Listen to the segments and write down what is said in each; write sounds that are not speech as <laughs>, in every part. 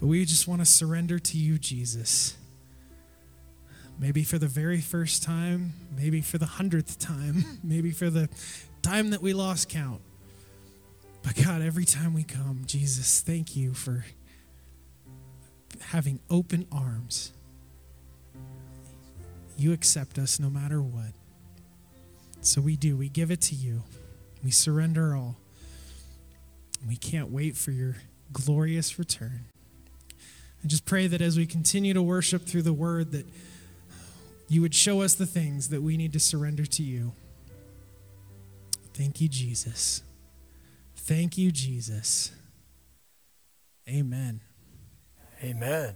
But we just want to surrender to you, Jesus. Maybe for the very first time, maybe for the hundredth time, <laughs> maybe for the time that we lost count. But God, every time we come, Jesus, thank you for having open arms. You accept us no matter what. So we do. We give it to you. We surrender all. We can't wait for your glorious return. And just pray that as we continue to worship through the word that you would show us the things that we need to surrender to you. Thank you, Jesus. Thank you, Jesus. Amen. Amen.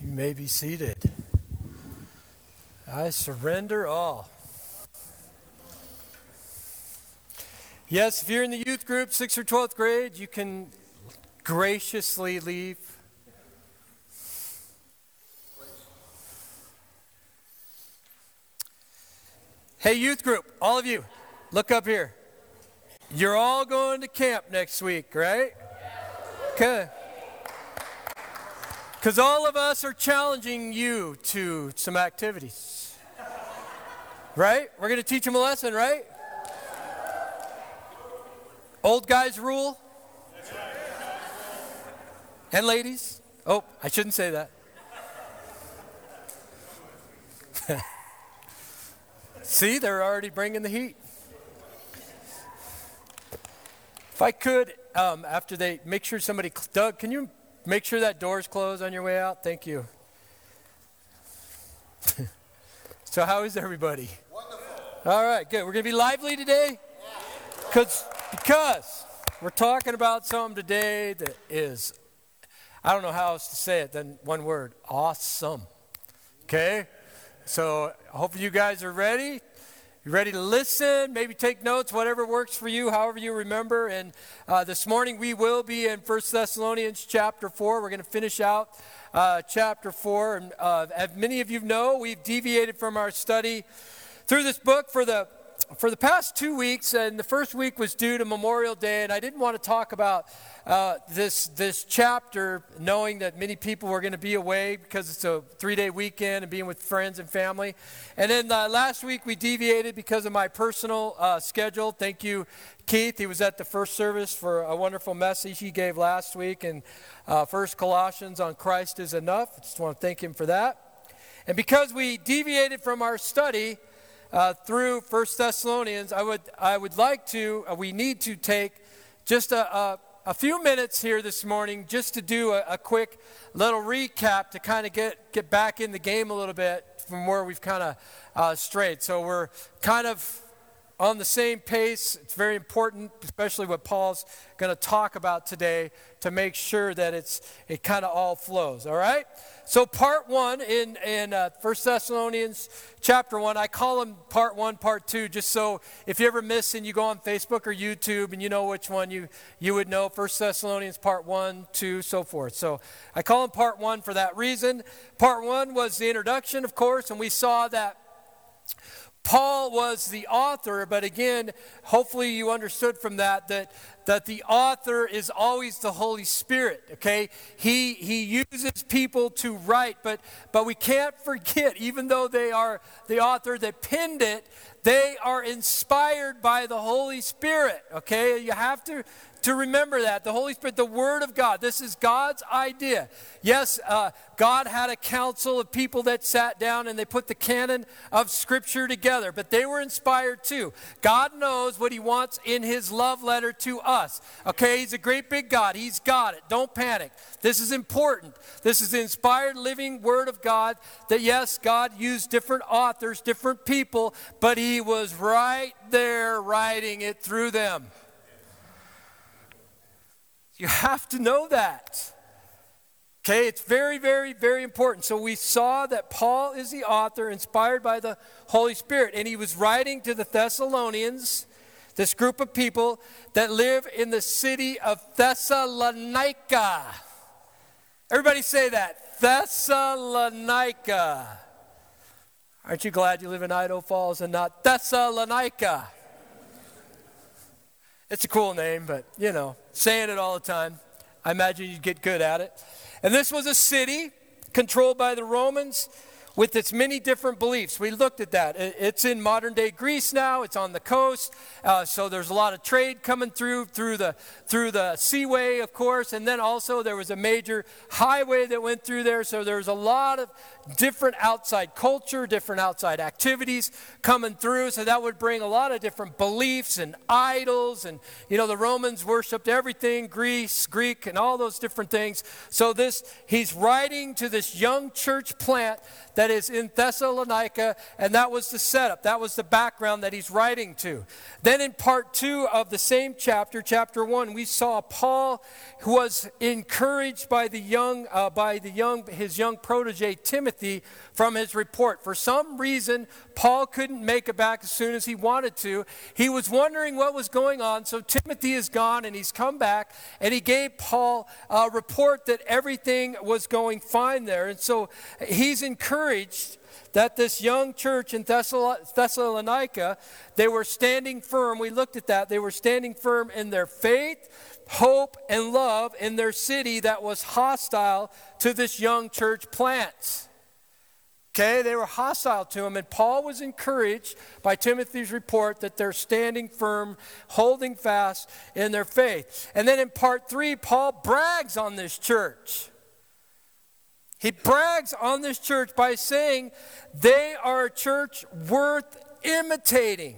You may be seated. I surrender all. Yes, if you're in the youth group, 6th or 12th grade, you can graciously leave. Hey, youth group, all of you, look up here. You're all going to camp next week, right? Okay. Because all of us are challenging you to some activities. Right? We're going to teach them a lesson, right? Old guys rule. And ladies. Oh, I shouldn't say that. <laughs> See, they're already bringing the heat. If I could, um, after they make sure somebody, Doug, can you make sure that door's closed on your way out? Thank you. <laughs> so, how is everybody? Wonderful. All right, good. We're going to be lively today? Cause, because we're talking about something today that is, I don't know how else to say it than one word awesome. Okay? So, I hope you guys are ready. You ready to listen? Maybe take notes, whatever works for you, however you remember. And uh, this morning we will be in 1 Thessalonians chapter 4. We're going to finish out uh, chapter 4. And uh, as many of you know, we've deviated from our study through this book for the for the past two weeks, and the first week was due to Memorial Day, and I didn't want to talk about uh, this, this chapter knowing that many people were going to be away because it's a three day weekend and being with friends and family. And then uh, last week we deviated because of my personal uh, schedule. Thank you, Keith. He was at the first service for a wonderful message he gave last week, and uh, First Colossians on Christ is enough. I just want to thank him for that. And because we deviated from our study, uh, through First Thessalonians, I would, I would like to, uh, we need to take just a, a, a, few minutes here this morning just to do a, a quick little recap to kind of get, get back in the game a little bit from where we've kind of uh, strayed. So we're kind of on the same pace. It's very important, especially what Paul's going to talk about today, to make sure that it's it kind of all flows. All right. So part one in in uh, First Thessalonians chapter one, I call them part one, part two, just so if you ever miss and you go on Facebook or YouTube and you know which one you you would know. First Thessalonians part one, two, so forth. So I call them part one for that reason. Part one was the introduction, of course, and we saw that Paul was the author, but again, hopefully you understood from that that, that the author is always the Holy Spirit, okay? He, he uses people to write, but, but we can't forget, even though they are the author that penned it, they are inspired by the Holy Spirit, okay? You have to to remember that. The Holy Spirit, the Word of God, this is God's idea. Yes, uh, God had a council of people that sat down and they put the canon of Scripture together, but they were inspired too. God knows what He wants in His love letter to us. Okay, He's a great big God. He's got it. Don't panic. This is important. This is the inspired living Word of God that, yes, God used different authors, different people, but He was right there writing it through them. You have to know that. Okay, it's very, very, very important. So we saw that Paul is the author, inspired by the Holy Spirit, and he was writing to the Thessalonians, this group of people that live in the city of Thessalonica. Everybody say that Thessalonica. Aren't you glad you live in Idaho Falls and not Thessalonica? It's a cool name, but you know, saying it all the time. I imagine you'd get good at it. And this was a city controlled by the Romans with its many different beliefs. We looked at that. It's in modern day Greece now. It's on the coast, uh, so there's a lot of trade coming through through the through the seaway, of course, and then also there was a major highway that went through there. So there was a lot of different outside culture, different outside activities coming through. So that would bring a lot of different beliefs and idols, and you know the Romans worshipped everything, Greece, Greek, and all those different things. So this he's writing to this young church plant that is in Thessalonica, and that was the setup. That was the background that he's writing to. Then in part two of the same chapter, chapter one, we saw Paul, who was encouraged by the young, uh, by the young, his young protege Timothy, from his report. For some reason, Paul couldn't make it back as soon as he wanted to. He was wondering what was going on, so Timothy is gone and he's come back, and he gave Paul a report that everything was going fine there. And so he's encouraged that this young church in Thessalonica, they were standing firm. We looked at that. They were standing firm in their faith, hope, and love in their city that was hostile to this young church plant. Okay, they were hostile to him, and Paul was encouraged by Timothy's report that they're standing firm, holding fast in their faith. And then in part three, Paul brags on this church. He brags on this church by saying they are a church worth imitating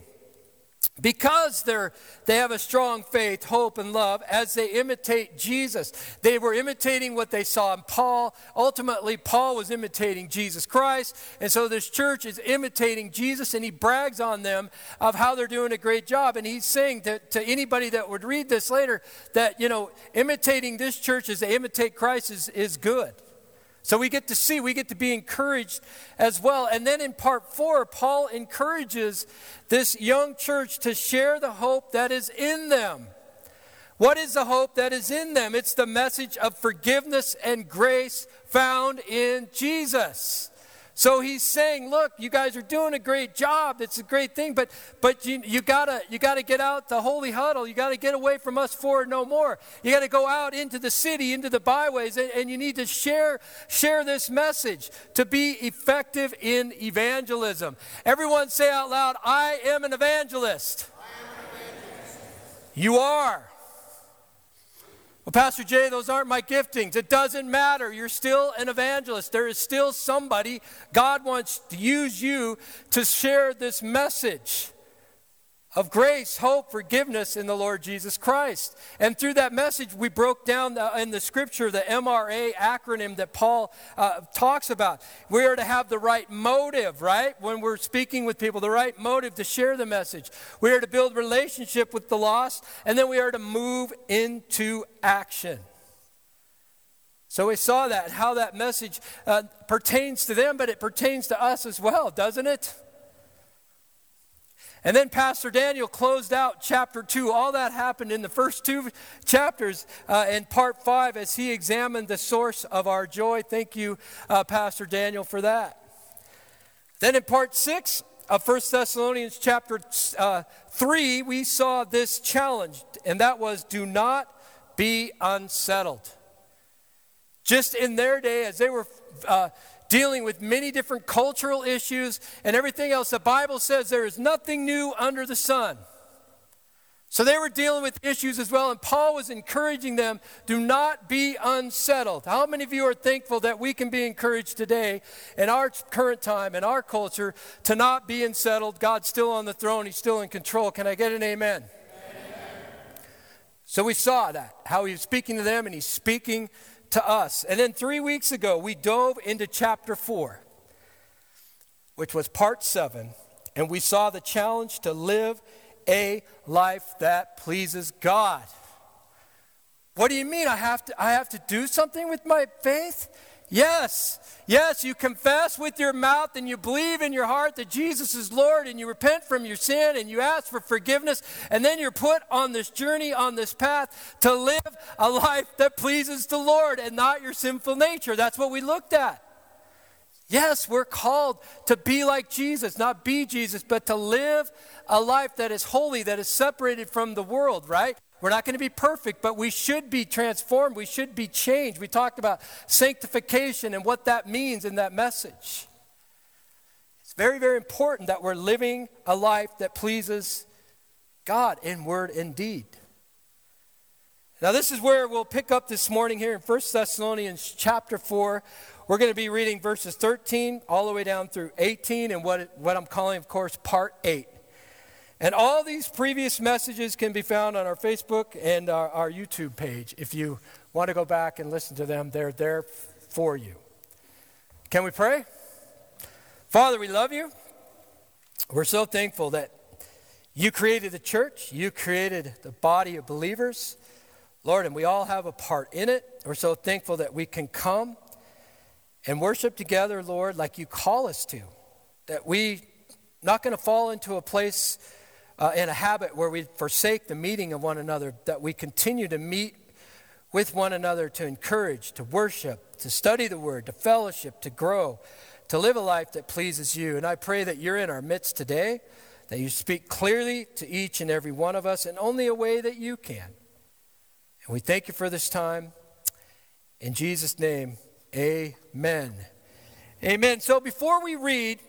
because they're, they have a strong faith, hope, and love as they imitate Jesus. They were imitating what they saw in Paul. Ultimately, Paul was imitating Jesus Christ. And so this church is imitating Jesus, and he brags on them of how they're doing a great job. And he's saying to, to anybody that would read this later that, you know, imitating this church as they imitate Christ is, is good. So we get to see, we get to be encouraged as well. And then in part four, Paul encourages this young church to share the hope that is in them. What is the hope that is in them? It's the message of forgiveness and grace found in Jesus. So he's saying, look, you guys are doing a great job. It's a great thing, but but you, you gotta you gotta get out the holy huddle. You gotta get away from us for no more. You gotta go out into the city, into the byways, and, and you need to share share this message to be effective in evangelism. Everyone say out loud, I am an evangelist. Am an evangelist. You are. Well, Pastor Jay, those aren't my giftings. It doesn't matter. You're still an evangelist. There is still somebody God wants to use you to share this message of grace, hope, forgiveness in the Lord Jesus Christ. And through that message, we broke down the, in the scripture the MRA acronym that Paul uh, talks about. We are to have the right motive, right? When we're speaking with people, the right motive to share the message. We are to build relationship with the lost, and then we are to move into action. So we saw that, how that message uh, pertains to them, but it pertains to us as well, doesn't it? And then Pastor Daniel closed out chapter 2. All that happened in the first two chapters uh, in part 5 as he examined the source of our joy. Thank you, uh, Pastor Daniel, for that. Then in part 6 of 1 Thessalonians chapter uh, 3, we saw this challenge, and that was do not be unsettled. Just in their day, as they were uh, dealing with many different cultural issues and everything else. The Bible says there is nothing new under the sun. So they were dealing with issues as well, and Paul was encouraging them do not be unsettled. How many of you are thankful that we can be encouraged today in our current time, in our culture, to not be unsettled? God's still on the throne, He's still in control. Can I get an amen? amen. So we saw that, how He was speaking to them, and He's speaking to us. And then three weeks ago, we dove into chapter four, which was part seven, and we saw the challenge to live a life that pleases God. What do you mean? I have to, I have to do something with my faith? Yes, yes, you confess with your mouth and you believe in your heart that Jesus is Lord and you repent from your sin and you ask for forgiveness, and then you're put on this journey, on this path to live a life that pleases the Lord and not your sinful nature. That's what we looked at. Yes, we're called to be like Jesus, not be Jesus, but to live a life that is holy, that is separated from the world, right? We're not going to be perfect, but we should be transformed. We should be changed. We talked about sanctification and what that means in that message. It's very, very important that we're living a life that pleases God in word and deed. Now, this is where we'll pick up this morning here in 1 Thessalonians chapter 4. We're going to be reading verses 13 all the way down through 18 and what, what I'm calling, of course, part 8. And all these previous messages can be found on our Facebook and our, our YouTube page. If you want to go back and listen to them, they're there for you. Can we pray? Father, we love you. We're so thankful that you created the church, you created the body of believers. Lord, and we all have a part in it. We're so thankful that we can come and worship together, Lord, like you call us to. That we not going to fall into a place uh, in a habit where we forsake the meeting of one another, that we continue to meet with one another to encourage, to worship, to study the word, to fellowship, to grow, to live a life that pleases you. And I pray that you're in our midst today, that you speak clearly to each and every one of us in only a way that you can. And we thank you for this time. In Jesus' name, amen. Amen. So before we read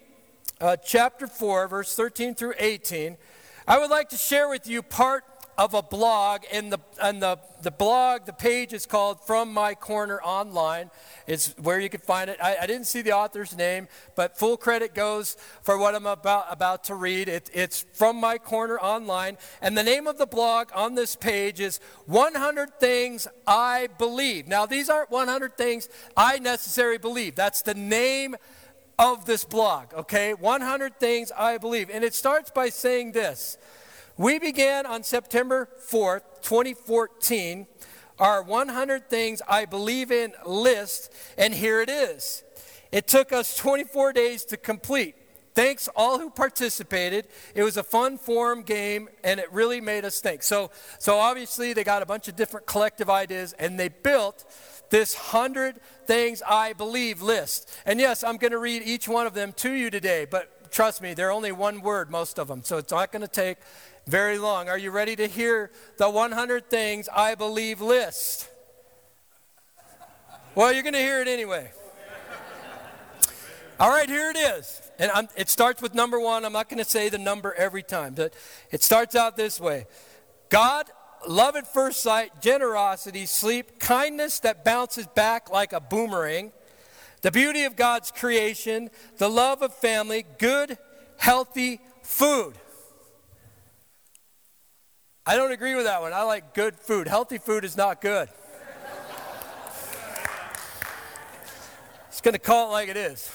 uh, chapter 4, verse 13 through 18, I would like to share with you part of a blog, and the, and the, the blog, the page is called From My Corner Online. It's where you can find it. I, I didn't see the author's name, but full credit goes for what I'm about, about to read. It, it's From My Corner Online. And the name of the blog on this page is 100 Things I Believe. Now, these aren't 100 things I necessarily believe. That's the name of this blog, okay? 100 Things I Believe. And it starts by saying this. We began on September 4th, 2014, our 100 Things I Believe in list, and here it is. It took us 24 days to complete. Thanks all who participated. It was a fun forum game and it really made us think. So so obviously they got a bunch of different collective ideas and they built this 100 things I believe list. And yes, I'm going to read each one of them to you today, but trust me, they're only one word most of them. So it's not going to take very long. Are you ready to hear the 100 things I believe list? Well, you're going to hear it anyway. All right, here it is. And I'm, it starts with number one. I'm not going to say the number every time, but it starts out this way God, love at first sight, generosity, sleep, kindness that bounces back like a boomerang, the beauty of God's creation, the love of family, good, healthy food. I don't agree with that one. I like good food. Healthy food is not good. It's going to call it like it is.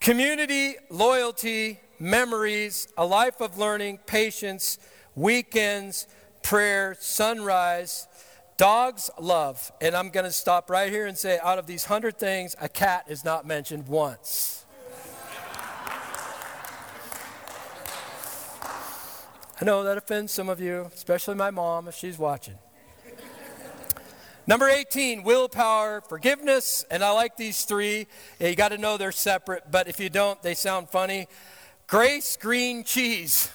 Community, loyalty, memories, a life of learning, patience, weekends, prayer, sunrise, dogs, love. And I'm going to stop right here and say out of these hundred things, a cat is not mentioned once. I know that offends some of you, especially my mom if she's watching. Number 18, willpower, forgiveness, and I like these three. You got to know they're separate, but if you don't, they sound funny. Grace, green, cheese.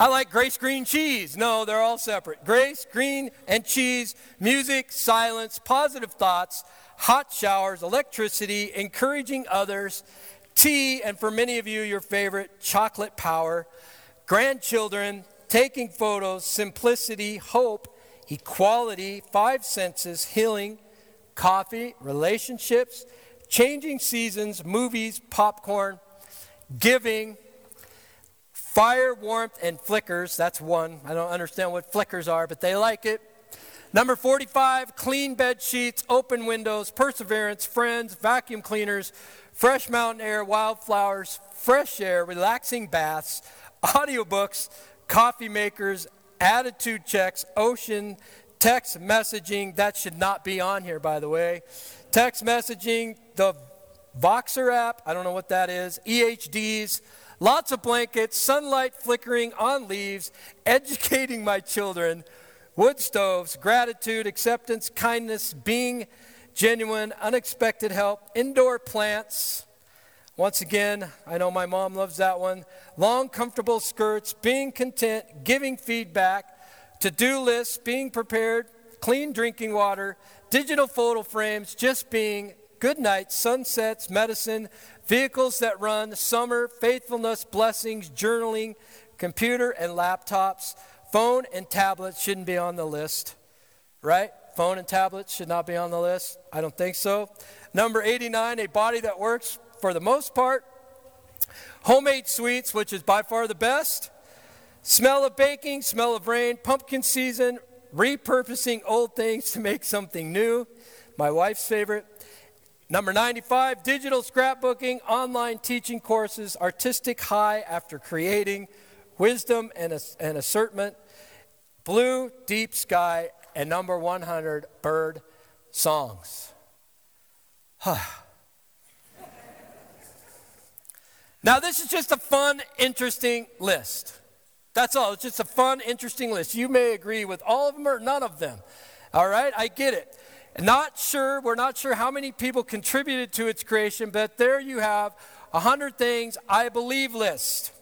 I like grace, green, cheese. No, they're all separate. Grace, green, and cheese, music, silence, positive thoughts, hot showers, electricity, encouraging others, tea, and for many of you, your favorite, chocolate power grandchildren, taking photos, simplicity, hope, equality, five senses, healing, coffee, relationships, changing seasons, movies, popcorn, giving, fire, warmth, and flickers. That's one. I don't understand what flickers are, but they like it. Number 45, clean bed sheets, open windows, perseverance, friends, vacuum cleaners, fresh mountain air, wildflowers, fresh air, relaxing baths, audiobooks, coffee makers, attitude checks, ocean, text messaging. That should not be on here, by the way. Text messaging, the Voxer app, I don't know what that is, EHDs, lots of blankets, sunlight flickering on leaves, <laughs> educating my children, wood stoves, gratitude, acceptance, kindness, being genuine, unexpected help, indoor plants Once again, I know my mom loves that one. Long, comfortable skirts, being content, giving feedback, to do lists, being prepared, clean drinking water, digital photo frames, just being, good nights, sunsets, medicine, vehicles that run, summer, faithfulness, blessings, journaling, computer and laptops, phone and tablets shouldn't be on the list, right? Phone and tablets should not be on the list. I don't think so. Number 89, a body that works for the most part. Homemade sweets, which is by far the best. Smell of baking, smell of rain, pumpkin season, repurposing old things to make something new. My wife's favorite. Number 95, digital scrapbooking, online teaching courses, artistic high after creating, wisdom and, and assertment, blue, deep sky, and number 100, bird songs. now, this is just a fun, interesting list. That's all. It's just a fun, interesting list. You may agree with all of them or none of them. All right, I get it. Not sure, we're not sure how many people contributed to its creation, but there you have a 100 things I believe list.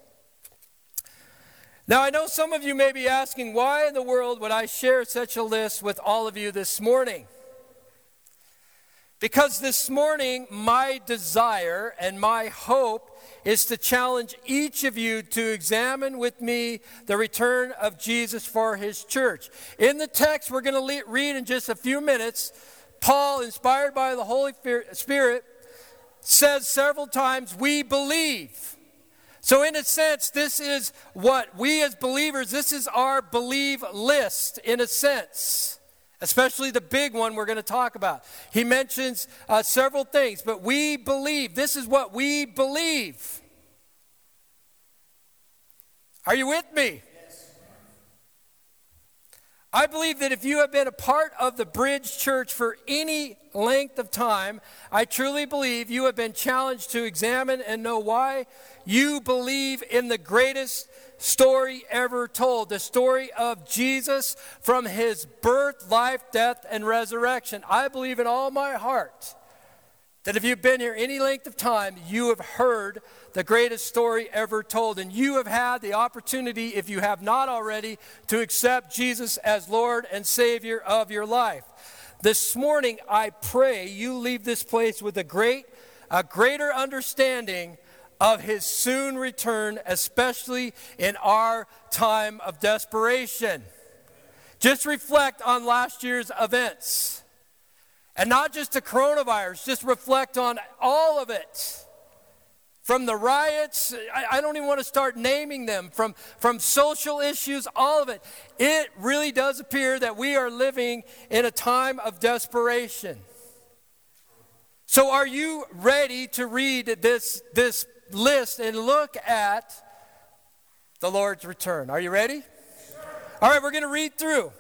Now, I know some of you may be asking, why in the world would I share such a list with all of you this morning? Because this morning, my desire and my hope is to challenge each of you to examine with me the return of Jesus for his church. In the text we're going to read in just a few minutes, Paul, inspired by the Holy Spirit, says several times, We believe. So, in a sense, this is what we as believers, this is our believe list, in a sense especially the big one we're going to talk about. He mentions uh, several things, but we believe. This is what we believe. Are you with me? I believe that if you have been a part of the Bridge Church for any length of time, I truly believe you have been challenged to examine and know why you believe in the greatest story ever told the story of Jesus from his birth, life, death, and resurrection. I believe in all my heart that if you've been here any length of time, you have heard the greatest story ever told. And you have had the opportunity, if you have not already, to accept Jesus as Lord and Savior of your life. This morning, I pray you leave this place with a great, a greater understanding of his soon return, especially in our time of desperation. Just reflect on last year's events. And not just the coronavirus, just reflect on all of it. From the riots, I, I, don't even want to start naming them, from, from social issues, all of it. It really does appear that we are living in a time of desperation. So, are you ready to read this, this list and look at the Lord's return. Are you ready? All right, we're going to read through.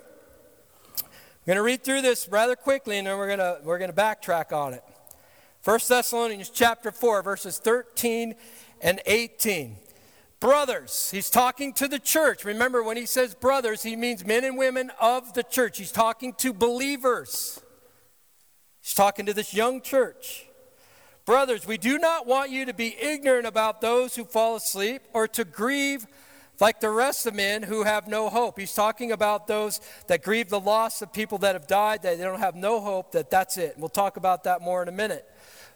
We're going to read through this rather quickly and then we're going to we're going to backtrack on it. 1 Thessalonians chapter 4 verses 13 and 18. Brothers, he's talking to the church. Remember when he says brothers, he means men and women of the church. He's talking to believers. He's talking to this young church. Brothers, we do not want you to be ignorant about those who fall asleep or to grieve like the rest of men who have no hope. He's talking about those that grieve the loss of people that have died, that they don't have no hope, that that's it. We'll talk about that more in a minute.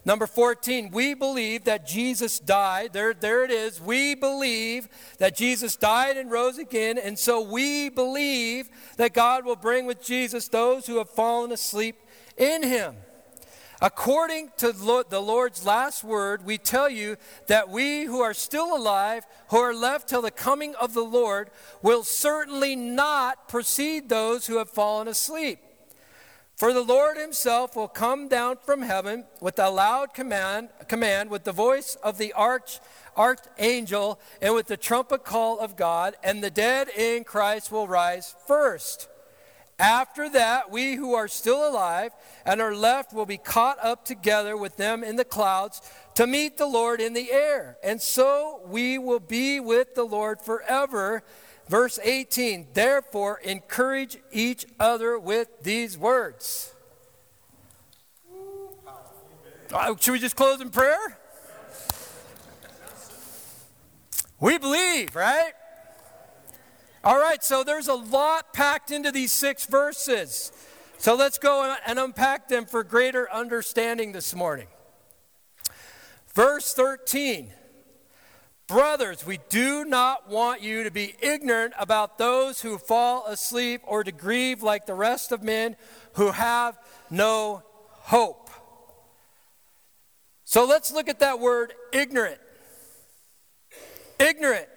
Number 14, we believe that Jesus died. There, there it is. We believe that Jesus died and rose again. And so we believe that God will bring with Jesus those who have fallen asleep in him. According to the Lord's last word, we tell you that we who are still alive, who are left till the coming of the Lord, will certainly not precede those who have fallen asleep. For the Lord himself will come down from heaven with a loud command, command with the voice of the arch, archangel and with the trumpet call of God, and the dead in Christ will rise first. After that, we who are still alive and are left will be caught up together with them in the clouds to meet the Lord in the air. And so we will be with the Lord forever. Verse 18, therefore, encourage each other with these words. Uh, should we just close in prayer? We believe, right? All right, so there's a lot packed into these six verses. So let's go and unpack them for greater understanding this morning. Verse 13 Brothers, we do not want you to be ignorant about those who fall asleep or to grieve like the rest of men who have no hope. So let's look at that word ignorant. Ignorant.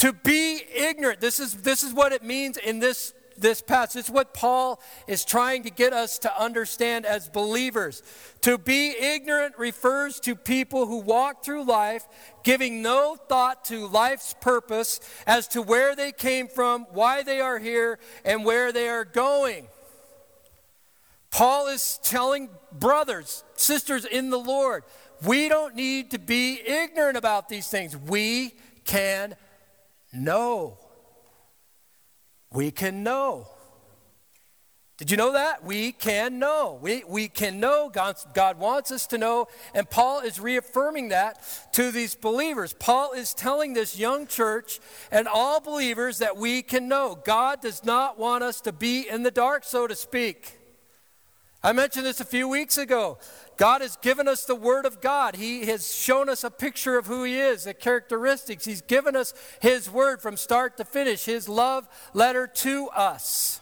To be ignorant. This is, this is what it means in this this passage. It's what Paul is trying to get us to understand as believers. To be ignorant refers to people who walk through life giving no thought to life's purpose as to where they came from, why they are here, and where they are going. Paul is telling brothers, sisters in the Lord, we don't need to be ignorant about these things. We can know we can know. Did you know that? We can know. We, we can know. God, God wants us to know. And Paul is reaffirming that to these believers. Paul is telling this young church and all believers that we can know. God does not want us to be in the dark, so to speak. I mentioned this a few weeks ago. God has given us the Word of God. He has shown us a picture of who He is, the characteristics. He's given us His Word from start to finish, His love letter to us.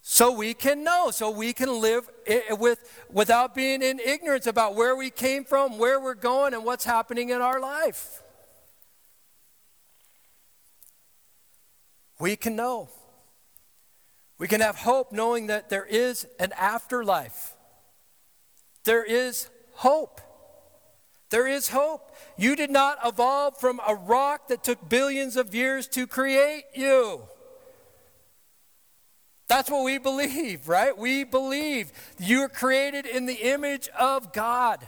So we can know, so we can live with, without being in ignorance about where we came from, where we're going, and what's happening in our life. We can know. We can have hope knowing that there is an afterlife. There is hope. There is hope. You did not evolve from a rock that took billions of years to create you. That's what we believe, right? We believe you are created in the image of God.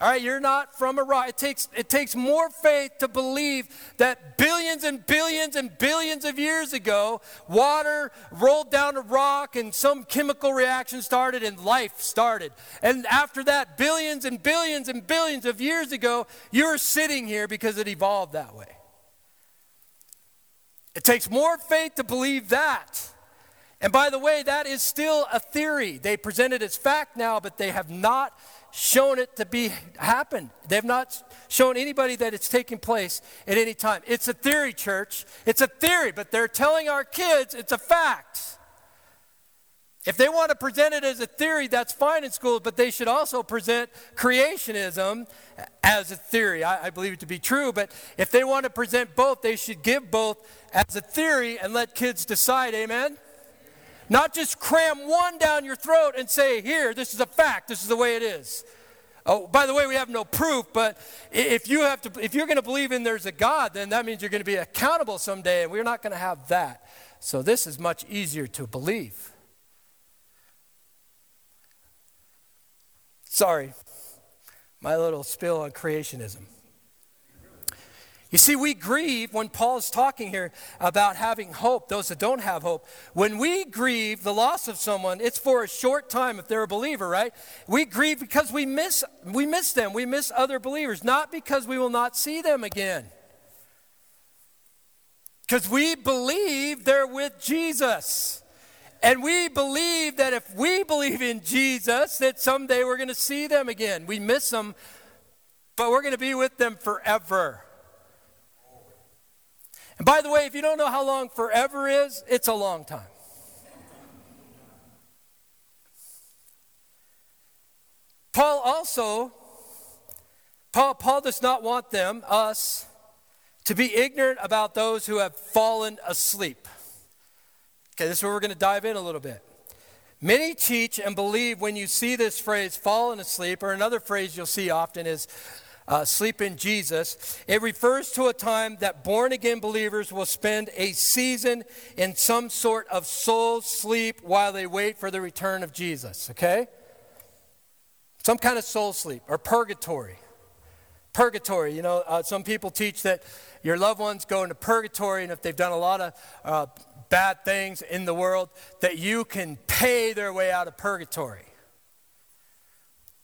All right, you're not from rock. It takes, it takes more faith to believe that billions and billions and billions of years ago, water rolled down a rock and some chemical reaction started and life started. And after that, billions and billions and billions of years ago, you're sitting here because it evolved that way. It takes more faith to believe that. And by the way, that is still a theory. They present it as fact now, but they have not shown it to be happened. They have not shown anybody that it's taking place at any time. It's a theory, church. It's a theory, but they're telling our kids it's a fact. If they want to present it as a theory, that's fine in schools, but they should also present creationism as a theory. I, I, believe it to be true, but if they want to present both, they should give both as a theory and let kids decide, amen? Not just cram one down your throat and say, here, this is a fact, this is the way it is. Oh, by the way, we have no proof, but if you have to, if you're going to believe in there's a God, then that means you're going to be accountable someday, and we're not going to have that. So this is much easier to believe. Sorry, my little spill on creationism. You see, we grieve when Paul is talking here about having hope, those that don't have hope. When we grieve the loss of someone, it's for a short time if they're a believer, right? We grieve because we miss, we miss them. We miss other believers, not because we will not see them again. Because we believe they're with Jesus. And we believe that if we believe in Jesus, that someday we're going to see them again. We miss them, but we're going to be with them forever. And by the way, if you don't know how long forever is, it's a long time. Paul also, Paul, Paul does not want them, us, to be ignorant about those who have fallen asleep. Okay, this is where we're going to dive in a little bit. Many teach and believe when you see this phrase, fallen asleep, or another phrase you'll see often is uh, sleep in Jesus, it refers to a time that born again believers will spend a season in some sort of soul sleep while they wait for the return of Jesus, okay? Some kind of soul sleep or purgatory. Purgatory, you know, uh, some people teach that your loved ones go into purgatory, and if they've done a lot of uh, bad things in the world, that you can pay their way out of purgatory.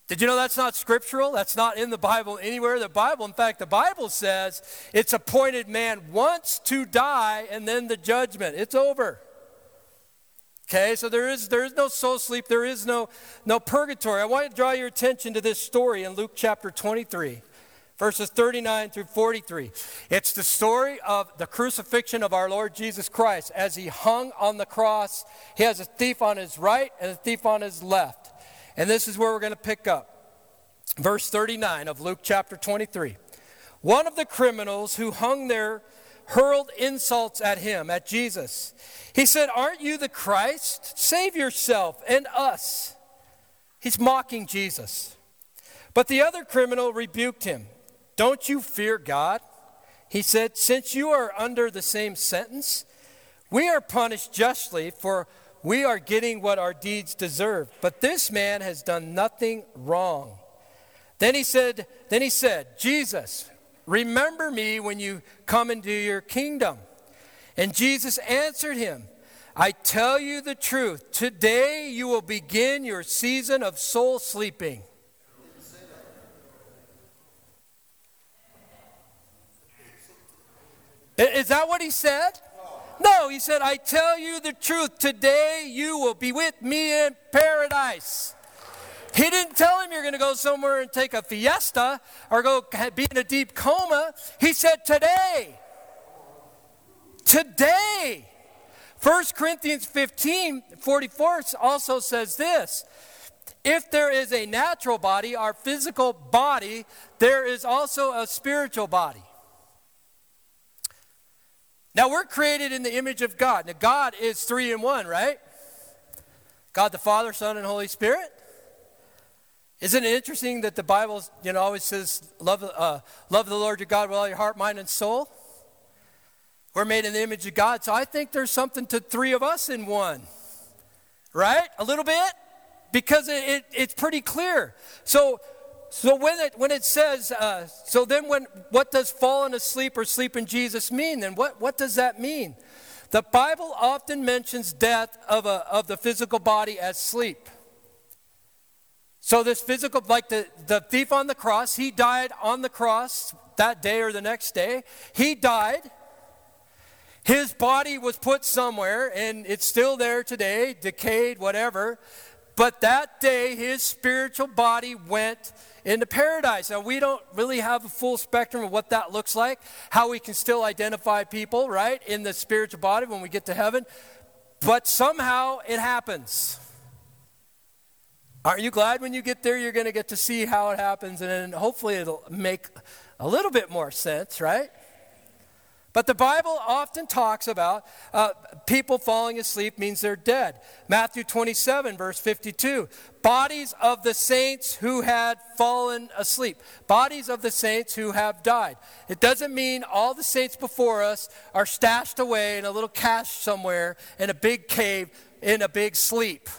Did you know that's not scriptural? That's not in the Bible anywhere. The Bible, in fact, the Bible says it's appointed man once to die and then the judgment. It's over. Okay, so there is there is no soul sleep, there is no no purgatory. I want to draw your attention to this story in Luke chapter 23, verses 39 through 43. It's the story of the crucifixion of our Lord Jesus Christ as he hung on the cross. He has a thief on his right and a thief on his left. And this is where we're going to pick up. Verse 39 of Luke chapter 23. One of the criminals who hung there hurled insults at him, at Jesus. He said, Aren't you the Christ? Save yourself and us. He's mocking Jesus. But the other criminal rebuked him. Don't you fear God? He said, Since you are under the same sentence, we are punished justly, for we are getting what our deeds deserve. But this man has done nothing wrong. Then he said, then he said, Jesus, remember me when you come into your kingdom. And Jesus answered him, I tell you the truth, today you will begin your season of soul sleeping. Is that what he said? No, he said, I tell you the truth. Today you will be with me in paradise. He didn't tell him you're going to go somewhere and take a fiesta or go be in a deep coma. He said, Today. Today. 1 Corinthians 15 44 also says this If there is a natural body, our physical body, there is also a spiritual body. Now we're created in the image of God. Now God is three in one, right? God the Father, Son, and Holy Spirit. Isn't it interesting that the Bible, you know, always says, "Love, uh, love the Lord your God with all your heart, mind, and soul." We're made in the image of God, so I think there's something to three of us in one, right? A little bit, because it, it, it's pretty clear. So so when it when it says uh, so then when what does fallen asleep or sleep in jesus mean? Then what, what does that mean? The bible often mentions death of, a, of the physical body as sleep. So this physical like the, the thief on the cross he died on the cross that day or the next day. He died. His body was put somewhere and it's still there today decayed whatever. But that day his spiritual body went into paradise. Now, we don't really have a full spectrum of what that looks like, how we can still identify people, right, in the spiritual body when we get to heaven, but somehow it happens. Aren't you glad when you get there, you're going to get to see how it happens, and hopefully it'll make a little bit more sense, right? But the Bible often talks about uh, people falling asleep means they're dead. Matthew 27, verse 52. Bodies of the saints who had fallen asleep. Bodies of the saints who have died. It doesn't mean all the saints before us are stashed away in a little cache somewhere in a big cave in a big sleep.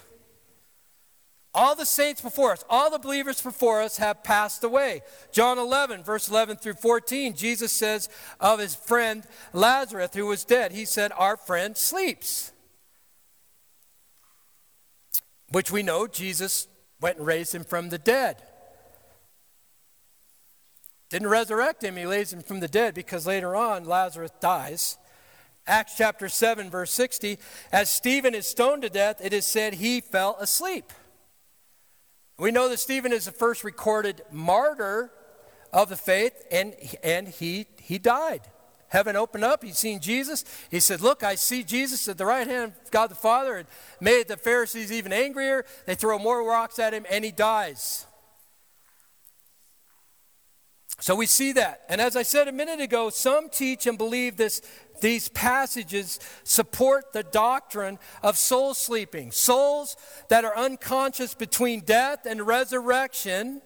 All the saints before us, all the believers before us have passed away. John 11, verse 11 through 14, Jesus says of his friend Lazarus, who was dead, he said, Our friend sleeps. Which we know Jesus went and raised him from the dead. Didn't resurrect him, he raised him from the dead because later on Lazarus dies. Acts chapter 7, verse 60, as Stephen is stoned to death, it is said he fell asleep. We know that Stephen is the first recorded martyr of the faith, and, and he, he died. Heaven opened up. He's seen Jesus. He said, Look, I see Jesus at the right hand of God the Father, and made the Pharisees even angrier. They throw more rocks at him, and he dies. So we see that. And as I said a minute ago, some teach and believe this these passages support the doctrine of soul sleeping. Souls that are unconscious between death and resurrection.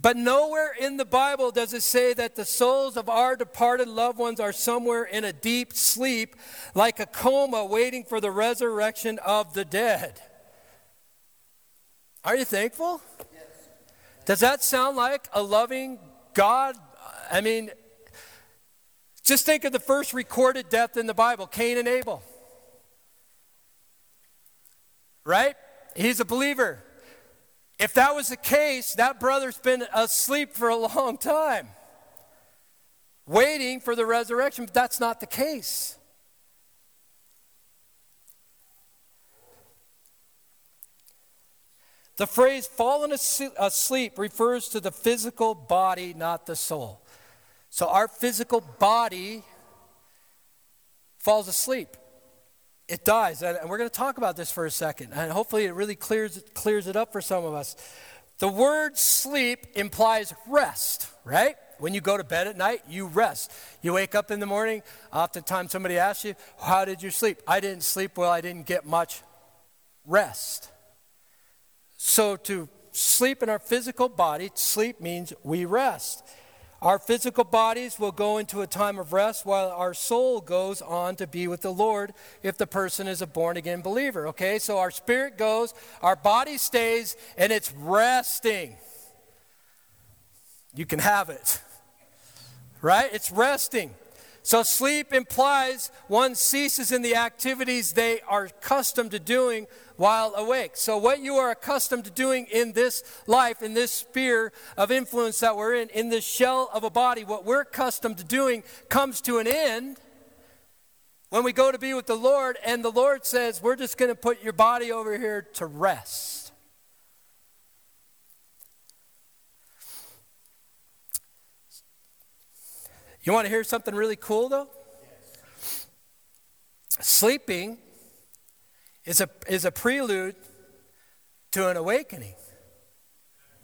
But nowhere in the Bible does it say that the souls of our departed loved ones are somewhere in a deep sleep, like a coma, waiting for the resurrection of the dead. Are you thankful? Does that sound like a loving God? I mean, just think of the first recorded death in the Bible Cain and Abel. Right? He's a believer. If that was the case, that brother's been asleep for a long time, waiting for the resurrection, but that's not the case. The phrase fallen asleep refers to the physical body, not the soul. So our physical body falls asleep. It dies. And we're going to talk about this for a second. And hopefully it really clears, clears it up for some of us. The word sleep implies rest, right? When you go to bed at night, you rest. You wake up in the morning, oftentimes somebody asks you, How did you sleep? I didn't sleep well, I didn't get much rest. So to sleep in our physical body, sleep means we rest. Our physical bodies will go into a time of rest while our soul goes on to be with the Lord if the person is a born again believer. Okay, so our spirit goes, our body stays, and it's resting. You can have it, right? It's resting. So sleep implies one ceases in the activities they are accustomed to doing while awake. So, what you are accustomed to doing in this life, in this sphere of influence that we're in, in this shell of a body, what we're accustomed to doing comes to an end when we go to be with the Lord, and the Lord says, We're just going to put your body over here to rest. You want to hear something really cool, though? Yes. Sleeping is a, is a prelude to an awakening.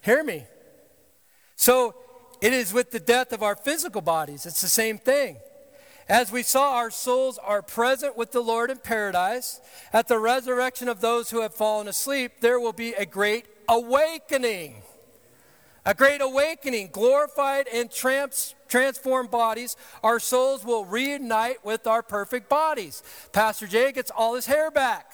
Hear me. So it is with the death of our physical bodies, it's the same thing. As we saw, our souls are present with the Lord in paradise. At the resurrection of those who have fallen asleep, there will be a great awakening. A great awakening, glorified and trans- transformed bodies. Our souls will reunite with our perfect bodies. Pastor Jay gets all his hair back.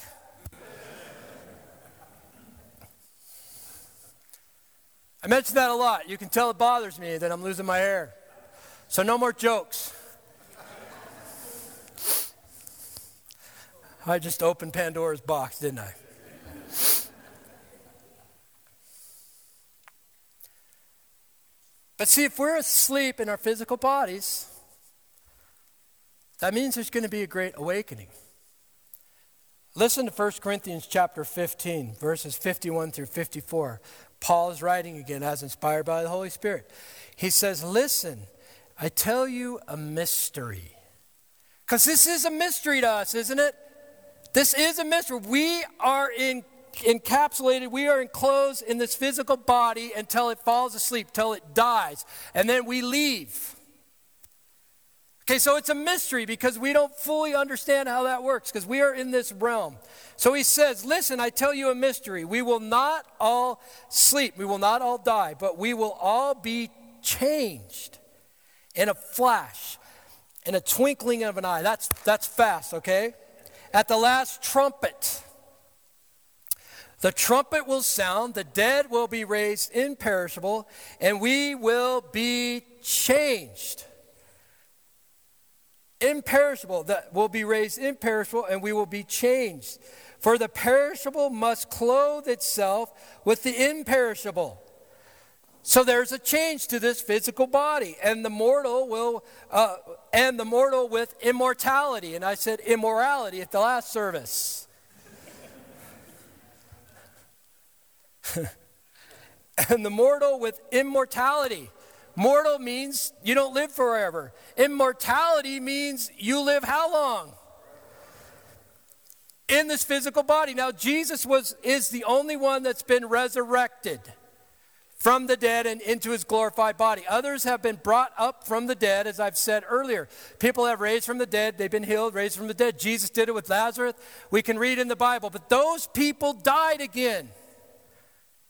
I mention that a lot. You can tell it bothers me that I'm losing my hair. So, no more jokes. I just opened Pandora's box, didn't I? But see, if we're asleep in our physical bodies, that means there's going to be a great awakening. Listen to 1 Corinthians chapter 15, verses 51 through 54. Paul is writing again as inspired by the Holy Spirit. He says, Listen, I tell you a mystery. Because this is a mystery to us, isn't it? This is a mystery. We are in, encapsulated, we are enclosed in this physical body until it falls asleep, till it dies. And then we leave. Okay, so it's a mystery because we don't fully understand how that works because we are in this realm. So he says, Listen, I tell you a mystery. We will not all sleep, we will not all die, but we will all be changed in a flash, in a twinkling of an eye. That's, that's fast, okay? At the last trumpet. The trumpet will sound, the dead will be raised imperishable, and we will be changed imperishable, that will be raised imperishable, and we will be changed. For the perishable must clothe itself with the imperishable. So there's a change to this physical body, and the mortal will, uh, and the mortal with immortality. And I said immorality at the last service. <laughs> and the mortal with immortality. Mortal means you don't live forever. Immortality means you live how long? In this physical body. Now Jesus was is the only one that's been resurrected from the dead and into his glorified body. Others have been brought up from the dead, as I've said earlier. People have raised from the dead, they've been healed, raised from the dead. Jesus did it with Lazarus. We can read in the Bible. But those people died again.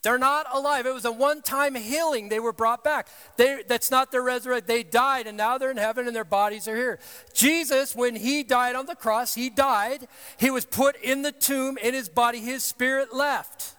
They're not alive. It was a one time healing. They were brought back. They, that's not their resurrection. They died and now they're in heaven and their bodies are here. Jesus, when he died on the cross, he died. He was put in the tomb in his body. His spirit left.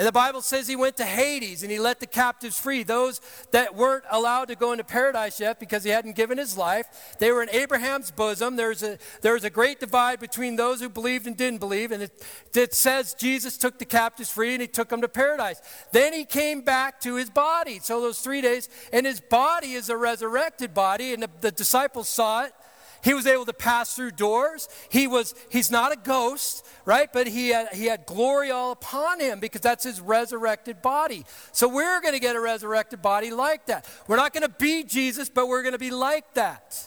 And the Bible says he went to Hades and he let the captives free. Those that weren't allowed to go into paradise yet because he hadn't given his life, they were in Abraham's bosom. There's a, there was a great divide between those who believed and didn't believe. And it, it says Jesus took the captives free and he took them to paradise. Then he came back to his body. So those three days, and his body is a resurrected body. And the, the disciples saw it he was able to pass through doors. He was, he's not a ghost, right? But he had, he had glory all upon him because that's his resurrected body. So we're going to get a resurrected body like that. We're not going to be Jesus, but we're going to be like that.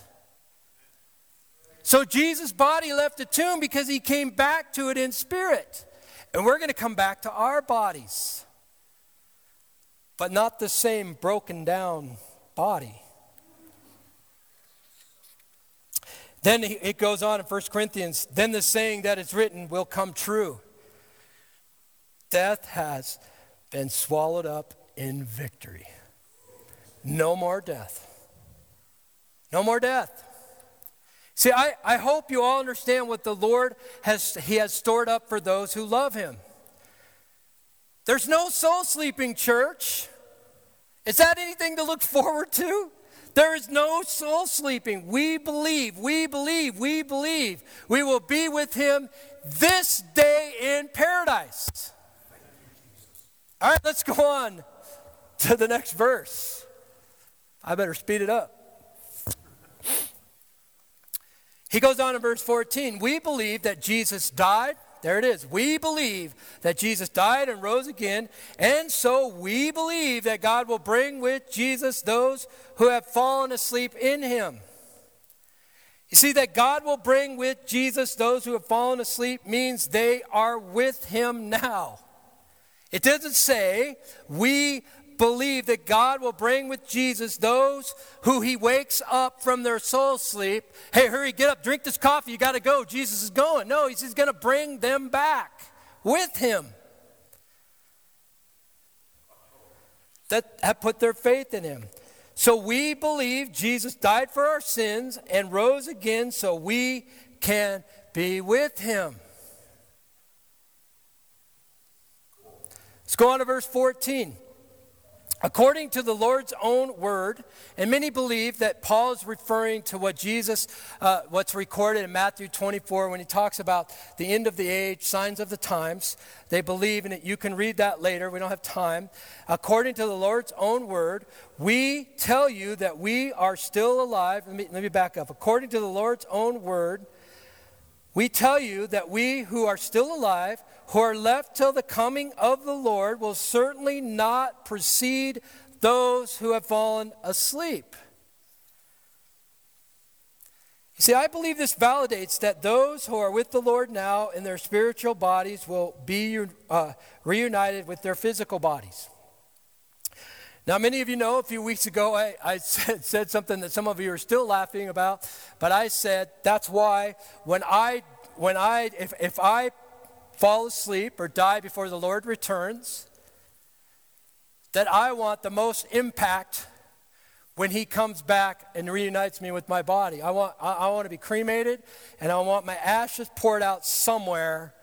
So Jesus' body left the tomb because he came back to it in spirit. And we're going to come back to our bodies, but not the same broken down body. Then it goes on in 1 Corinthians, then the saying that is written will come true. Death has been swallowed up in victory. No more death. No more death. See, I, I hope you all understand what the Lord has He has stored up for those who love Him. There's no soul sleeping church. Is that anything to look forward to? There is no soul sleeping. We believe, we believe, we believe we will be with him this day in paradise. All right, let's go on to the next verse. I better speed it up. He goes on in verse 14. We believe that Jesus died there it is. We believe that Jesus died and rose again, and so we believe that God will bring with Jesus those who have fallen asleep in him. You see, that God will bring with Jesus those who have fallen asleep means they are with him now. It doesn't say we believe that God will bring with Jesus those who he wakes up from their soul sleep. Hey, hurry, get up, drink this coffee, you got to go. Jesus is going. No, he's, he's going to bring them back with him. That have put their faith in him. So we believe Jesus died for our sins and rose again so we can be with him. Let's go on to verse 14. According to the Lord's own word, and many believe that Paul is referring to what Jesus, uh, what's recorded in Matthew 24 when he talks about the end of the age, signs of the times. They believe in it. You can read that later. We don't have time. According to the Lord's own word, we tell you that we are still alive. Let me, let me back up. According to the Lord's own word, we tell you that we who are still alive, who are left till the coming of the Lord, will certainly not precede those who have fallen asleep. You see, I believe this validates that those who are with the Lord now in their spiritual bodies will be uh, reunited with their physical bodies. Now, many of you know a few weeks ago I, I <laughs> said, said, something that some of you are still laughing about, but I said that's why when I, when I, if, if I fall asleep or die before the Lord returns, that I want the most impact when he comes back and reunites me with my body. I want, I, I want to be cremated and I want my ashes poured out somewhere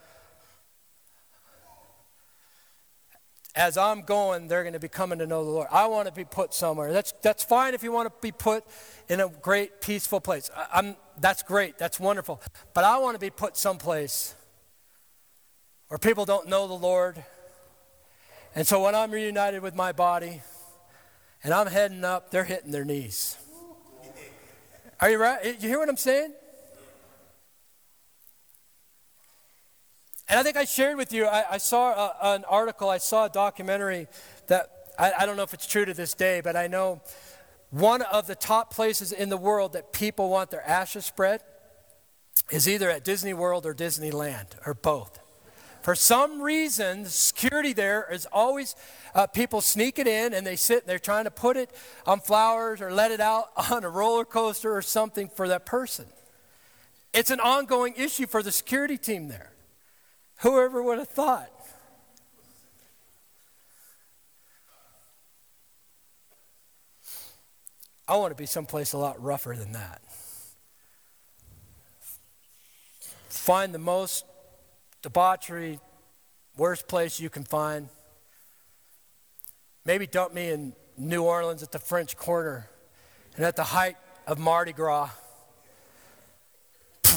as I'm going, they're going to be coming to know the Lord. I want to be put somewhere. That's, that's fine if you want to be put in a great, peaceful place. I, am that's great. That's wonderful. But I want to be put someplace where people don't know the Lord. And so when I'm reunited with my body and I'm heading up, they're hitting their knees. Are you right? You hear what I'm saying? And I think I shared with you, I, I saw a, an article, I saw a documentary that I, I don't know if it's true to this day, but I know one of the top places in the world that people want their ashes spread is either at Disney World or Disneyland, or both. For some reason, the security there is always uh, people sneak it in and they sit and they're trying to put it on flowers or let it out <laughs> on a roller coaster or something for that person. It's an ongoing issue for the security team there. Whoever would have thought? I want to be someplace a lot rougher than that. Find the most debauchery, worst place you can find, maybe dump me in New Orleans at the French Quarter and at the height of Mardi Gras. <laughs>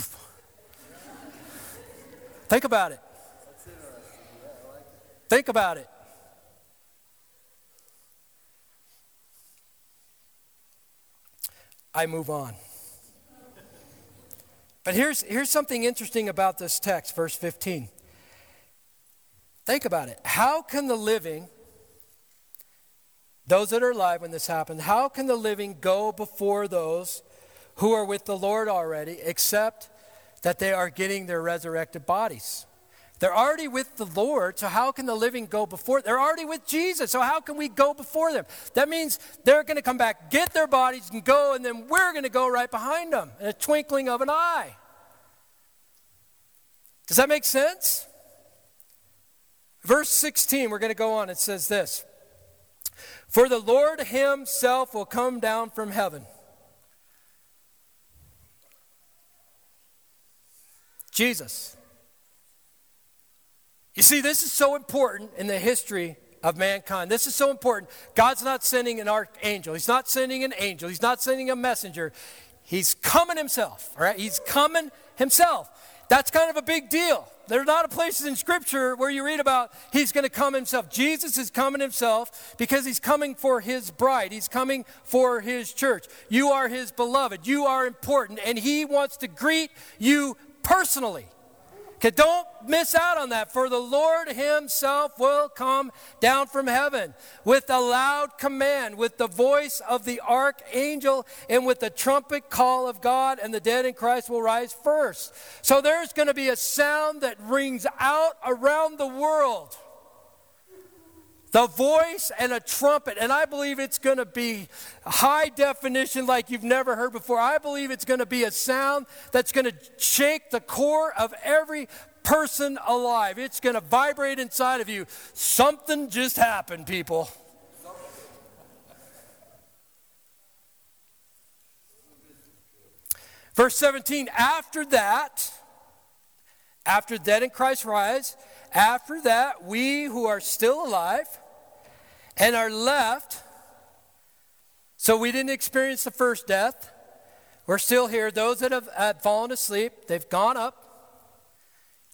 Think about it. Think about it. I move on. But here's, here's something interesting about this text, verse 15. Think about it. How can the living, those that are alive when this happens, how can the living go before those who are with the Lord already, except that they are getting their resurrected bodies? They're already with the Lord, so how can the living go before? They're already with Jesus, so how can we go before them? That means they're going to come back, get their bodies, and go, and then we're going to go right behind them in a twinkling of an eye. Does that make sense? Verse 16, we're going to go on. It says this For the Lord himself will come down from heaven. Jesus. You see, this is so important in the history of mankind. This is so important. God's not sending an archangel, He's not sending an angel, He's not sending a messenger. He's coming Himself, all right? He's coming Himself. That's kind of a big deal. There are a lot of places in Scripture where you read about He's going to come Himself. Jesus is coming Himself because He's coming for His bride, He's coming for His church. You are His beloved, you are important, and He wants to greet you personally. Don't miss out on that, for the Lord Himself will come down from heaven with a loud command, with the voice of the archangel, and with the trumpet call of God, and the dead in Christ will rise first. So there's going to be a sound that rings out around the world the voice and a trumpet. And I believe it's going to be high definition like you've never heard before. I believe it's going to be a sound that's going to shake the core of every person alive. It's going to vibrate inside of you. Something just happened, people. Verse 17, after that, after dead in Christ rise, after that, we who are still alive, and are left. So we didn't experience the first death. We're still here. Those that have, have fallen asleep, they've gone up.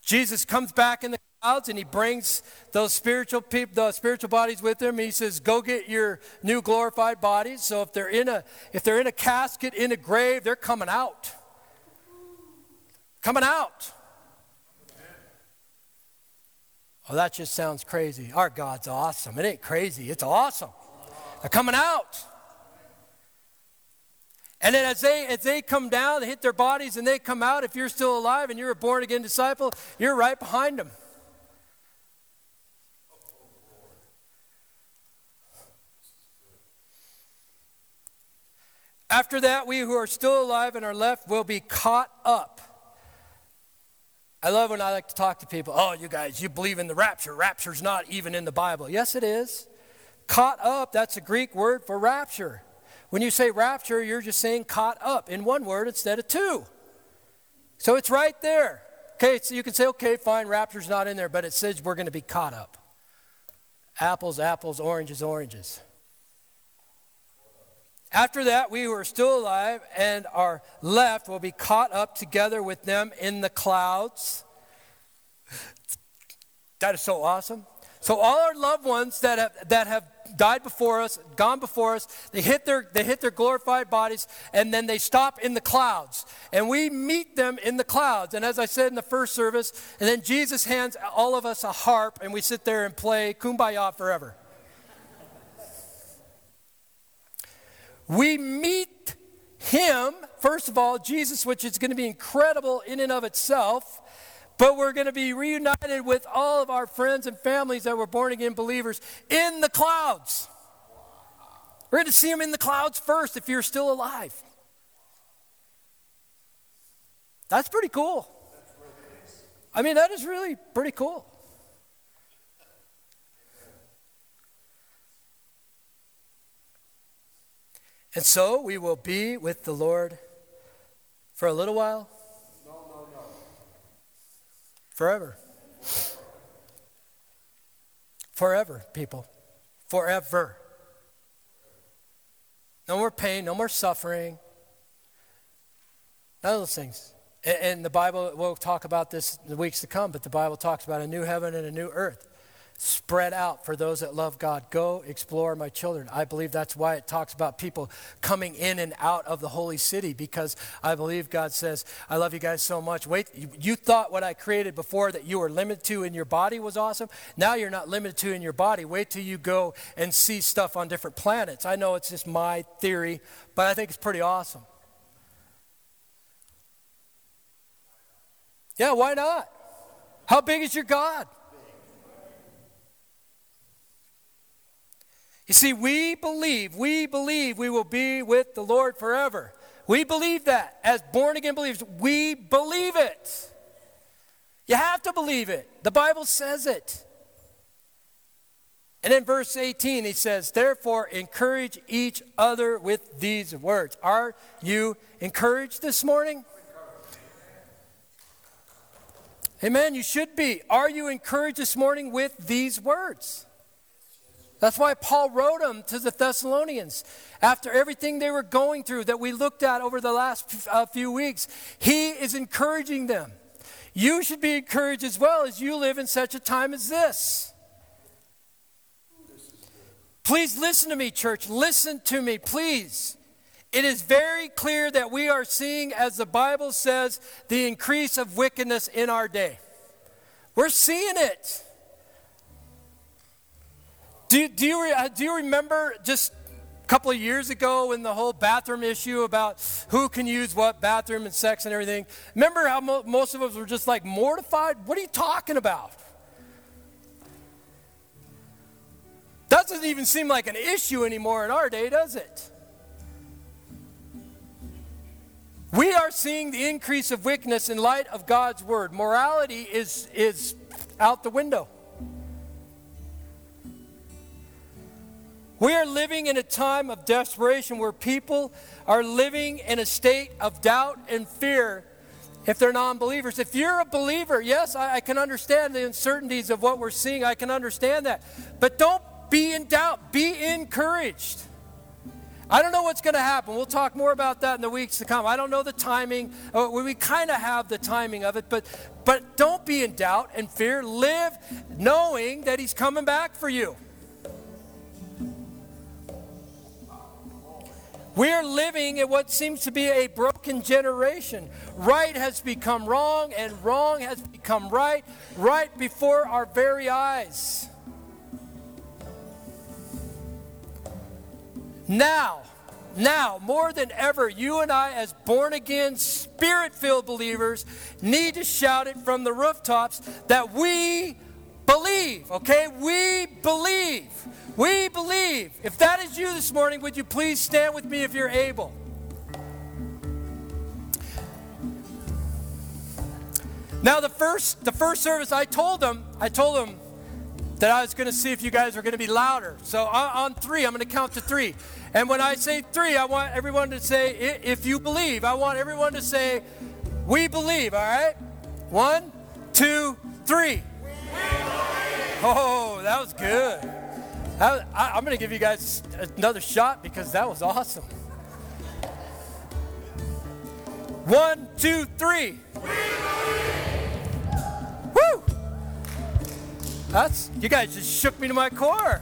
Jesus comes back in the clouds and he brings those spiritual people, those spiritual bodies with him. He says, "Go get your new glorified bodies." So if they're in a if they're in a casket in a grave, they're coming out. Coming out. Oh, that just sounds crazy. Our God's awesome. It ain't crazy, it's awesome. They're coming out. And then as they as they come down, they hit their bodies and they come out, if you're still alive and you're a born again disciple, you're right behind them. After that, we who are still alive and are left will be caught up I love when I like to talk to people. Oh, you guys, you believe in the rapture. Rapture's not even in the Bible. Yes, it is. Caught up, that's a Greek word for rapture. When you say rapture, you're just saying caught up in one word instead of two. So it's right there. Okay, so you can say, okay, fine, rapture's not in there, but it says we're going to be caught up. Apples, apples, oranges, oranges. After that, we who are still alive and are left will be caught up together with them in the clouds. That is so awesome. So all our loved ones that have, that have died before us, gone before us, they hit, their, they hit their glorified bodies, and then they stop in the clouds. And we meet them in the clouds. And as I said in the first service, and then Jesus hands all of us a harp, and we sit there and play Kumbaya forever. We meet him, first of all, Jesus, which is going to be incredible in and of itself, but we're going to be reunited with all of our friends and families that were born again believers in the clouds. We're going to see him in the clouds first if you're still alive. That's pretty cool. I mean, that is really pretty cool. And so we will be with the Lord for a little while? No, no, no. Forever. Forever, people. forever. No more pain, no more suffering. None of those things. And the Bible, we'll talk about this in the weeks to come, but the Bible talks about a new heaven and a new earth spread out for those that love God. Go explore my children. I believe that's why it talks about people coming in and out of the holy city because I believe God says, I love you guys so much. Wait, you, thought what I created before that you were limited to in your body was awesome. Now you're not limited to in your body. Wait till you go and see stuff on different planets. I know it's just my theory, but I think it's pretty awesome. Yeah, why not? How big is your God? You see, we believe, we believe we will be with the Lord forever. We believe that. As born again believers, we believe it. You have to believe it. The Bible says it. And in verse 18, he says, Therefore, encourage each other with these words. Are you encouraged this morning? Amen. You should be. Are you encouraged this morning with these words? That's why Paul wrote them to the Thessalonians. After everything they were going through that we looked at over the last uh, few weeks, he is encouraging them. You should be encouraged as well as you live in such a time as this. Please listen to me, church. Listen to me, please. It is very clear that we are seeing, as the Bible says, the increase of wickedness in our day. We're seeing it. Do, do, you, uh, do you remember just a couple of years ago when the whole bathroom issue about who can use what bathroom and sex and everything? Remember how mo- most of us were just like mortified? What are you talking about? That doesn't even seem like an issue anymore in our day, does it? We are seeing the increase of wickedness in light of God's word. Morality is, is out the window. We are living in a time of desperation where people are living in a state of doubt and fear if they're non believers. If you're a believer, yes, I, I, can understand the uncertainties of what we're seeing. I can understand that. But don't be in doubt, be encouraged. I don't know what's going to happen. We'll talk more about that in the weeks to come. I don't know the timing. Uh, we kind of have the timing of it, but but don't be in doubt and fear. Live knowing that He's coming back for you. We are living in what seems to be a broken generation. Right has become wrong, and wrong has become right, right before our very eyes. Now, now, more than ever, you and I, as born again, spirit filled believers, need to shout it from the rooftops that we believe, okay? We believe. We believe. If that is you this morning, would you please stand with me if you're able? Now the first the first service I told them, I told them that I was going to see if you guys were going to be louder. So on, 3, I'm going to count to 3. And when I say 3, I want everyone to say if you believe. I want everyone to say we believe, all right? One, two, three. Oh, that was good. I, am going to give you guys another shot because that was awesome. One, two, three. Woo! That's you guys just shook me to my core.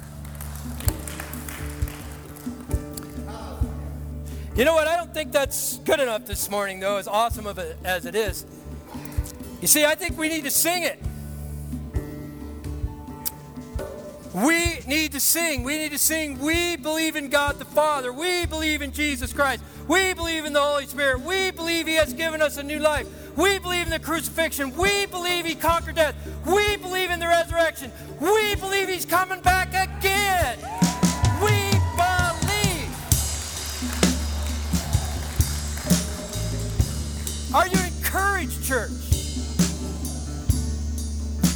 You know what? I don't think that's good enough this morning, though, as awesome of it as it is. You see, I think we need to sing it. We need to sing. We need to sing. We believe in God the Father. We believe in Jesus Christ. We believe in the Holy Spirit. We believe He has given us a new life. We believe in the crucifixion. We believe He conquered death. We believe in the resurrection. We believe He's coming back again. We believe. Are you encouraged, church?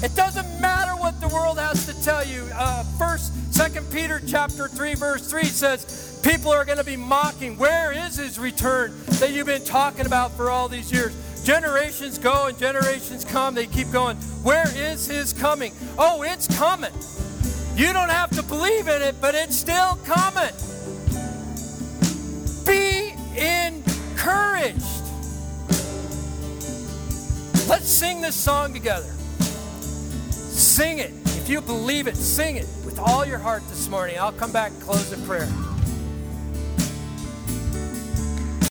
It doesn't matter world has to tell you. Uh, first, Second Peter chapter three, verse three says, "People are going to be mocking. Where is His return that you've been talking about for all these years?" Generations go and generations come. They keep going. Where is His coming? Oh, it's coming. You don't have to believe in it, but it's still coming. Be encouraged. Let's sing this song together. Sing it. If you believe it, sing it with all your heart this morning. I'll come back and close in prayer.